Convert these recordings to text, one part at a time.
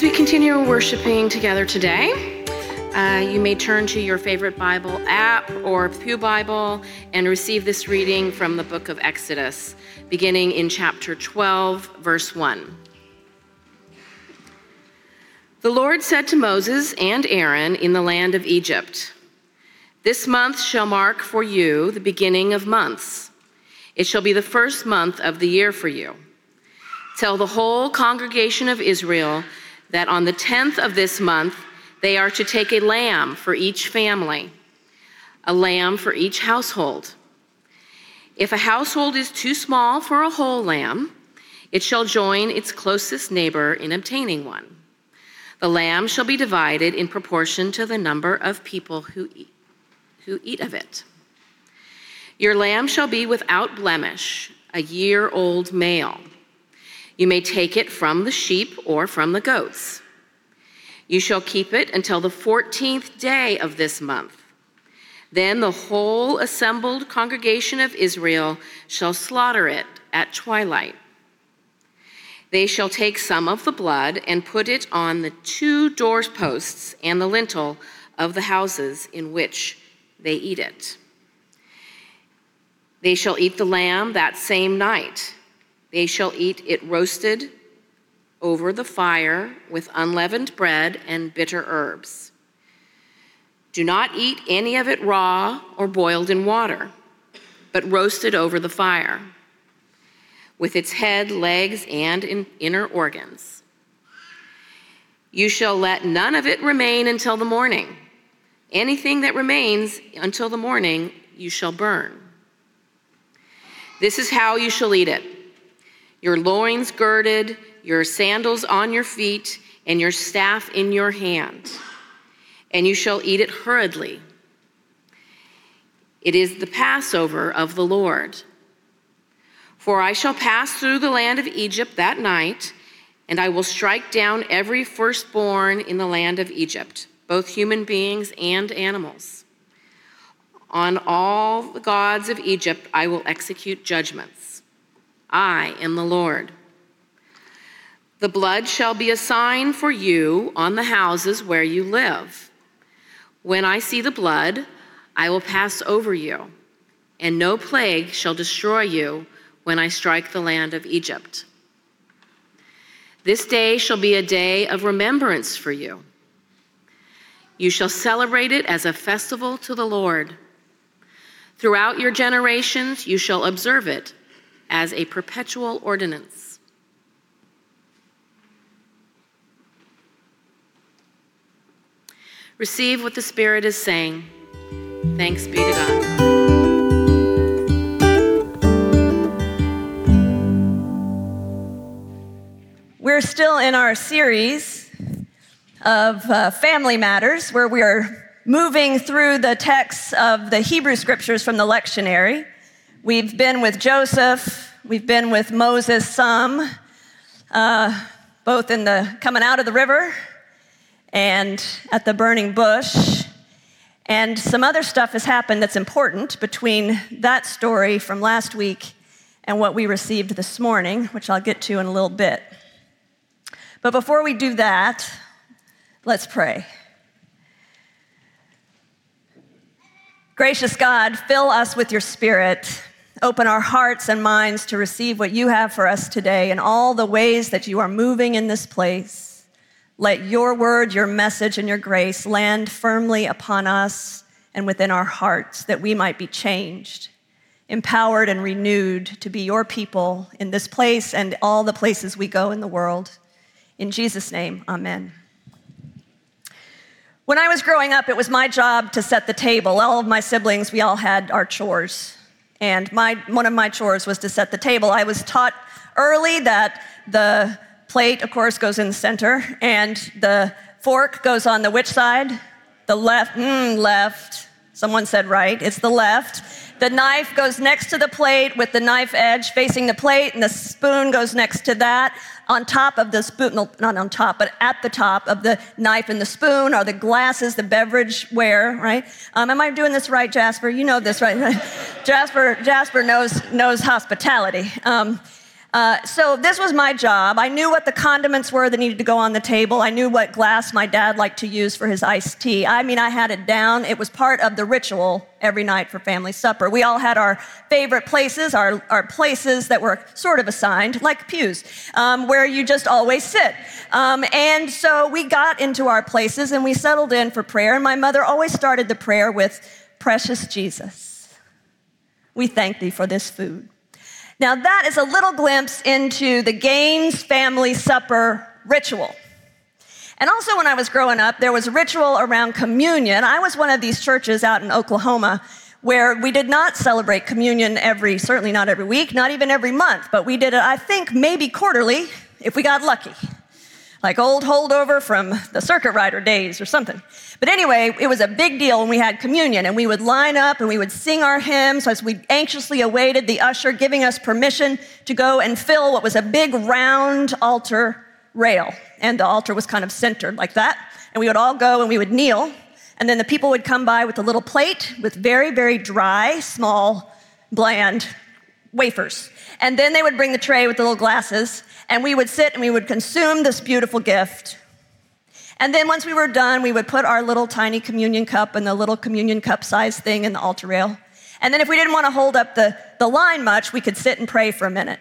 As we continue worshiping together today, uh, you may turn to your favorite Bible app or Pew Bible and receive this reading from the book of Exodus, beginning in chapter 12, verse 1. The Lord said to Moses and Aaron in the land of Egypt, This month shall mark for you the beginning of months. It shall be the first month of the year for you. Tell the whole congregation of Israel that on the 10th of this month, they are to take a lamb for each family, a lamb for each household. If a household is too small for a whole lamb, it shall join its closest neighbor in obtaining one. The lamb shall be divided in proportion to the number of people who eat, who eat of it. Your lamb shall be without blemish, a year old male. You may take it from the sheep or from the goats. You shall keep it until the 14th day of this month. Then the whole assembled congregation of Israel shall slaughter it at twilight. They shall take some of the blood and put it on the two doorposts and the lintel of the houses in which they eat it. They shall eat the lamb that same night. They shall eat it roasted over the fire with unleavened bread and bitter herbs. Do not eat any of it raw or boiled in water, but roasted over the fire, with its head, legs, and inner organs. You shall let none of it remain until the morning. Anything that remains until the morning, you shall burn. This is how you shall eat it your loins girded, your sandals on your feet, and your staff in your hand. And you shall eat it hurriedly. It is the Passover of the Lord. For I shall pass through the land of Egypt that night, and I will strike down every firstborn in the land of Egypt, both human beings and animals. On all the gods of Egypt I will execute judgments. I am the Lord. The blood shall be a sign for you on the houses where you live. When I see the blood, I will pass over you, and no plague shall destroy you when I strike the land of Egypt. This day shall be a day of remembrance for you. You shall celebrate it as a festival to the Lord. Throughout your generations, you shall observe it as a perpetual ordinance. Receive what the Spirit is saying. Thanks be to God. We're still in our series of uh, family matters where we are moving through the texts of the Hebrew scriptures from the lectionary. We've been with Joseph, we've been with Moses some, uh, both in the coming out of the river and at the burning bush. And some other stuff has happened that's important between that story from last week and what we received this morning, which I'll get to in a little bit. But before we do that, let's pray. Gracious God, fill us with your spirit Open our hearts and minds to receive what you have for us today and all the ways that you are moving in this place. Let your word, your message, and your grace land firmly upon us and within our hearts that we might be changed, empowered, and renewed to be your people in this place and all the places we go in the world. In Jesus' name, amen. When I was growing up, it was my job to set the table. All of my siblings, we all had our chores. And my, one of my chores was to set the table. I was taught early that the plate, of course, goes in the center, and the fork goes on the which side? The left, mm, left. Someone said right, it's the left. The knife goes next to the plate with the knife edge facing the plate, and the spoon goes next to that. On top of the spoon, no, not on top, but at the top of the knife and the spoon are the glasses, the beverage ware, right? Um, am I doing this right, Jasper? You know this, right? Jasper, Jasper knows, knows hospitality. Um, Uh, so this was my job. I knew what the condiments were that needed to go on the table. I knew what glass my dad liked to use for his iced tea. I mean, I had it down. It was part of the ritual every night for family supper. We all had our favorite places, our, our places that were sort of assigned, like pews, um, where you just always sit. Um, and so we got into our places and we settled in for prayer. And my mother always started the prayer with, Precious Jesus, we thank thee for this food. Now, that is a little glimpse into the Gaines family supper ritual. And also, when I was growing up, there was a ritual around communion. I was one of these churches out in Oklahoma where we did not celebrate communion every, certainly not every week, not even every month, but we did it, I think, maybe quarterly if we got lucky like old holdover from the circuit rider days or something. But anyway, it was a big deal when we had communion, and we would line up and we would sing our hymns as we anxiously awaited the usher giving us permission to go and fill what was a big round altar rail. And the altar was kind of centered like that. And we would all go and we would kneel, and then the people would come by with a little plate with very, very dry, small, bland wafers. And then they would bring the tray with the little glasses, and we would sit and we would consume this beautiful gift. And then once we were done, we would put our little tiny communion cup and the little communion cup size thing in the altar rail. And then if we didn't want to hold up the, the line much, we could sit and pray for a minute.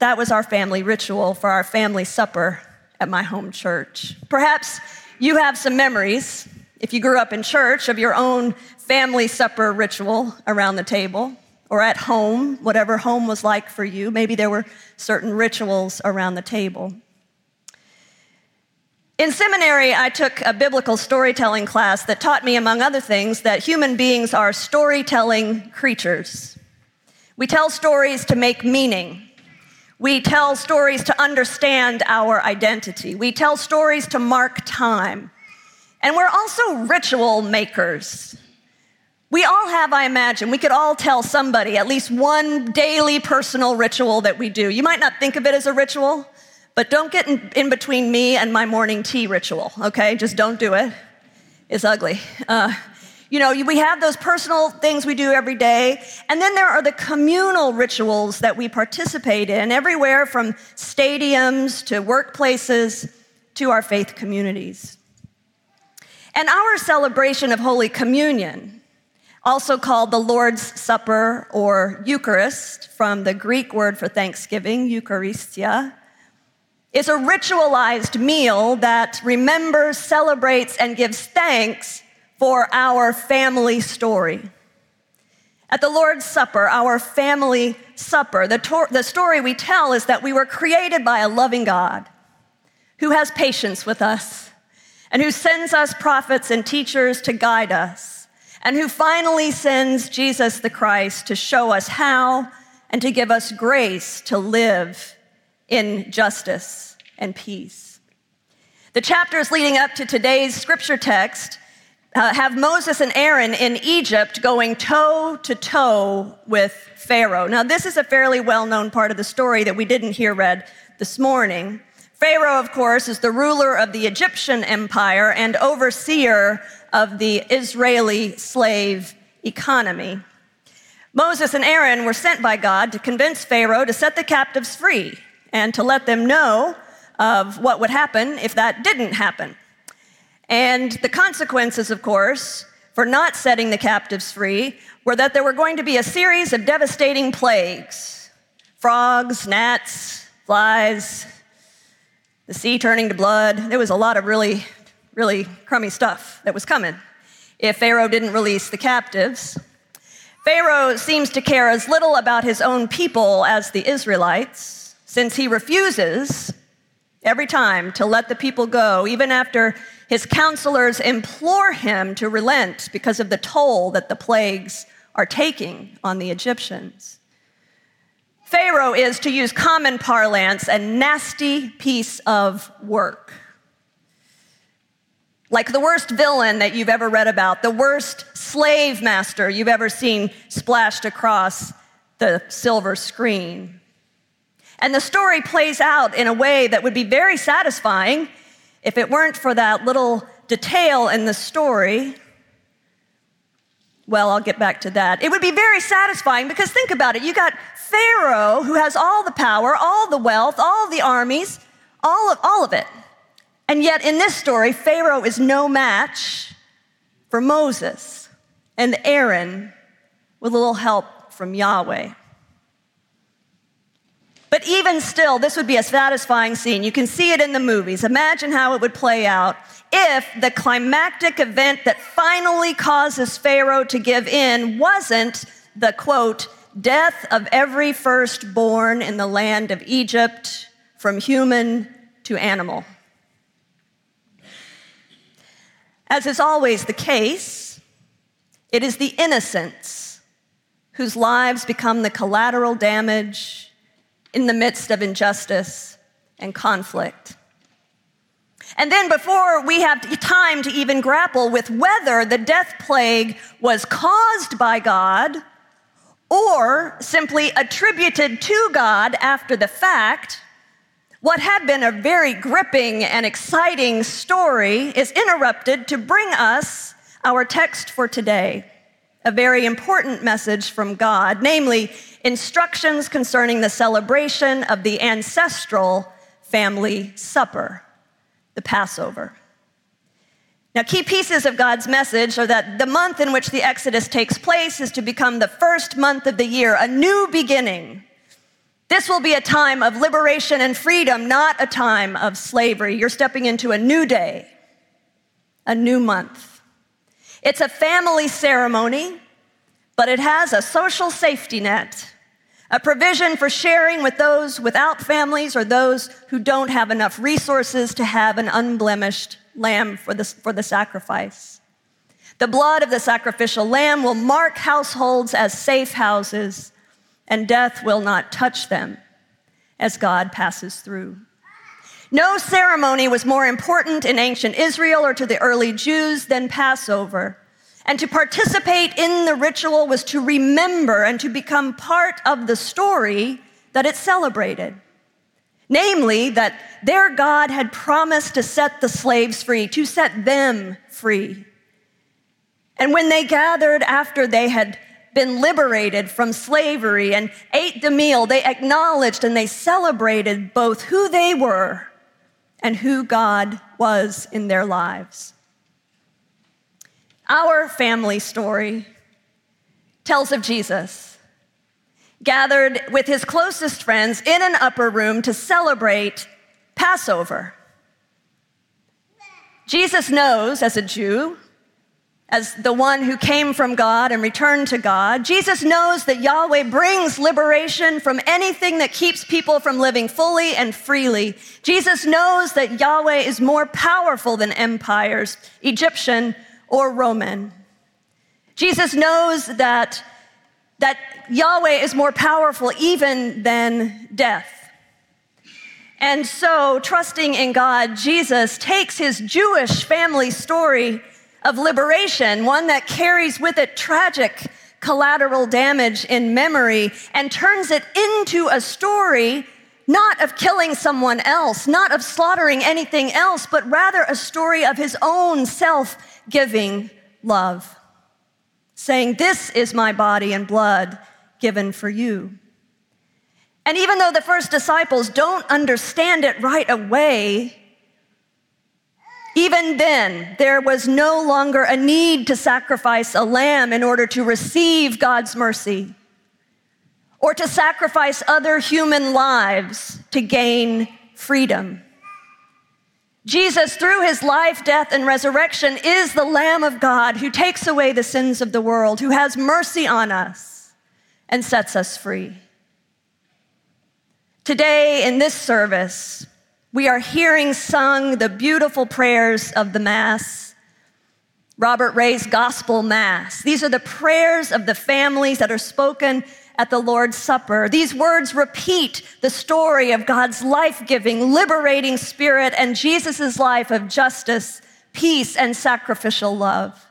That was our family ritual for our family supper at my home church. Perhaps you have some memories, if you grew up in church, of your own family supper ritual around the table or at home, whatever home was like for you. Maybe there were certain rituals around the table. In seminary, I took a biblical storytelling class that taught me, among other things, that human beings are storytelling creatures. We tell stories to make meaning. We tell stories to understand our identity. We tell stories to mark time. And we're also ritual makers. We all have, I imagine, we could all tell somebody at least one daily personal ritual that we do. You might not think of it as a ritual, but don't get in, in between me and my morning tea ritual, okay? Just don't do it. It's ugly. Uh, you know, we have those personal things we do every day, and then there are the communal rituals that we participate in, everywhere from stadiums to workplaces to our faith communities. And our celebration of Holy Communion, also called the Lord's Supper or Eucharist, from the Greek word for thanksgiving, Eucharistia, is a ritualized meal that remembers, celebrates, and gives thanks for our family story. At the Lord's Supper, our family supper, the, tor- the story we tell is that we were created by a loving God who has patience with us and who sends us prophets and teachers to guide us and who finally sends Jesus the Christ to show us how and to give us grace to live in justice and peace. The chapters leading up to today's scripture text uh, have Moses and Aaron in Egypt going toe to toe with Pharaoh. Now, this is a fairly well known part of the story that we didn't hear read this morning. Pharaoh, of course, is the ruler of the Egyptian empire and overseer of the Israeli slave economy. Moses and Aaron were sent by God to convince Pharaoh to set the captives free and to let them know of what would happen if that didn't happen. And the consequences, of course, for not setting the captives free were that there were going to be a series of devastating plagues frogs, gnats, flies, the sea turning to blood. There was a lot of really really crummy stuff that was coming if Pharaoh didn't release the captives. Pharaoh seems to care as little about his own people as the Israelites, since he refuses every time to let the people go, even after his counselors implore him to relent because of the toll that the plagues are taking on the Egyptians. Pharaoh is, to use common parlance, a nasty piece of work. Like the worst villain that you've ever read about, the worst slave master you've ever seen splashed across the silver screen. And the story plays out in a way that would be very satisfying if it weren't for that little detail in the story Well, I'll get back to that. It would be very satisfying because think about it. You got Pharaoh who has all the power, all the wealth, all the armies, all of, all of it. And yet in this story, Pharaoh is no match for Moses and Aaron with a little help from Yahweh. But even still, this would be a satisfying scene. You can see it in the movies. Imagine how it would play out if the climactic event that finally causes Pharaoh to give in wasn't the quote, death of every firstborn in the land of Egypt, from human to animal. As is always the case, it is the innocents whose lives become the collateral damage in the midst of injustice and conflict. And then, before we have time to even grapple with whether the death plague was caused by God or simply attributed to God after the fact, what had been a very gripping and exciting story is interrupted to bring us our text for today, a very important message from God, namely instructions concerning the celebration of the ancestral family supper, the Passover. Now, key pieces of God's message are that the month in which the Exodus takes place is to become the first month of the year, a new beginning this will be a time of liberation and freedom, not a time of slavery. You're stepping into a new day, a new month. It's a family ceremony, but it has a social safety net, a provision for sharing with those without families or those who don't have enough resources to have an unblemished lamb for the, for the sacrifice. The blood of the sacrificial lamb will mark households as safe houses and death will not touch them as God passes through. No ceremony was more important in ancient Israel or to the early Jews than Passover. And to participate in the ritual was to remember and to become part of the story that it celebrated. Namely, that their God had promised to set the slaves free, to set them free. And when they gathered after they had been liberated from slavery and ate the meal, they acknowledged and they celebrated both who they were and who God was in their lives. Our family story tells of Jesus gathered with his closest friends in an upper room to celebrate Passover. Jesus knows, as a Jew, as the one who came from God and returned to God. Jesus knows that Yahweh brings liberation from anything that keeps people from living fully and freely. Jesus knows that Yahweh is more powerful than empires, Egyptian or Roman. Jesus knows that, that Yahweh is more powerful even than death. And so, trusting in God, Jesus takes his Jewish family story of liberation, one that carries with it tragic collateral damage in memory, and turns it into a story not of killing someone else, not of slaughtering anything else, but rather a story of his own self giving love, saying, This is my body and blood given for you. And even though the first disciples don't understand it right away, even then, there was no longer a need to sacrifice a lamb in order to receive God's mercy or to sacrifice other human lives to gain freedom. Jesus, through his life, death, and resurrection, is the Lamb of God who takes away the sins of the world, who has mercy on us and sets us free. Today, in this service, we are hearing sung the beautiful prayers of the Mass, Robert Ray's Gospel Mass. These are the prayers of the families that are spoken at the Lord's Supper. These words repeat the story of God's life giving, liberating spirit and Jesus' life of justice, peace, and sacrificial love.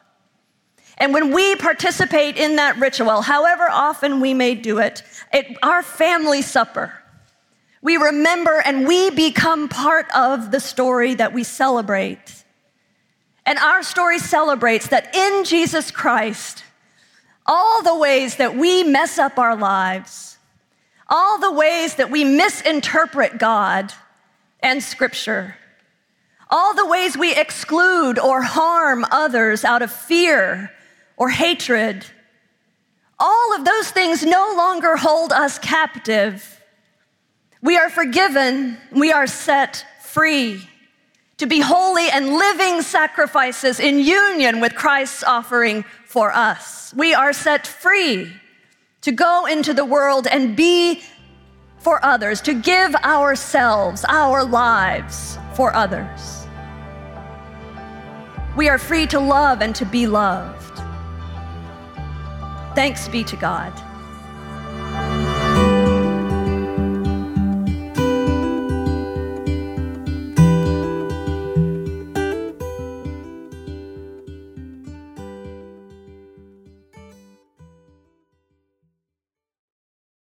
And when we participate in that ritual, however often we may do it, it our family supper, we remember and we become part of the story that we celebrate. And our story celebrates that in Jesus Christ, all the ways that we mess up our lives, all the ways that we misinterpret God and Scripture, all the ways we exclude or harm others out of fear or hatred. All of those things no longer hold us captive. We are forgiven, we are set free to be holy and living sacrifices in union with Christ's offering for us. We are set free to go into the world and be for others, to give ourselves, our lives for others. We are free to love and to be loved. Thanks be to God.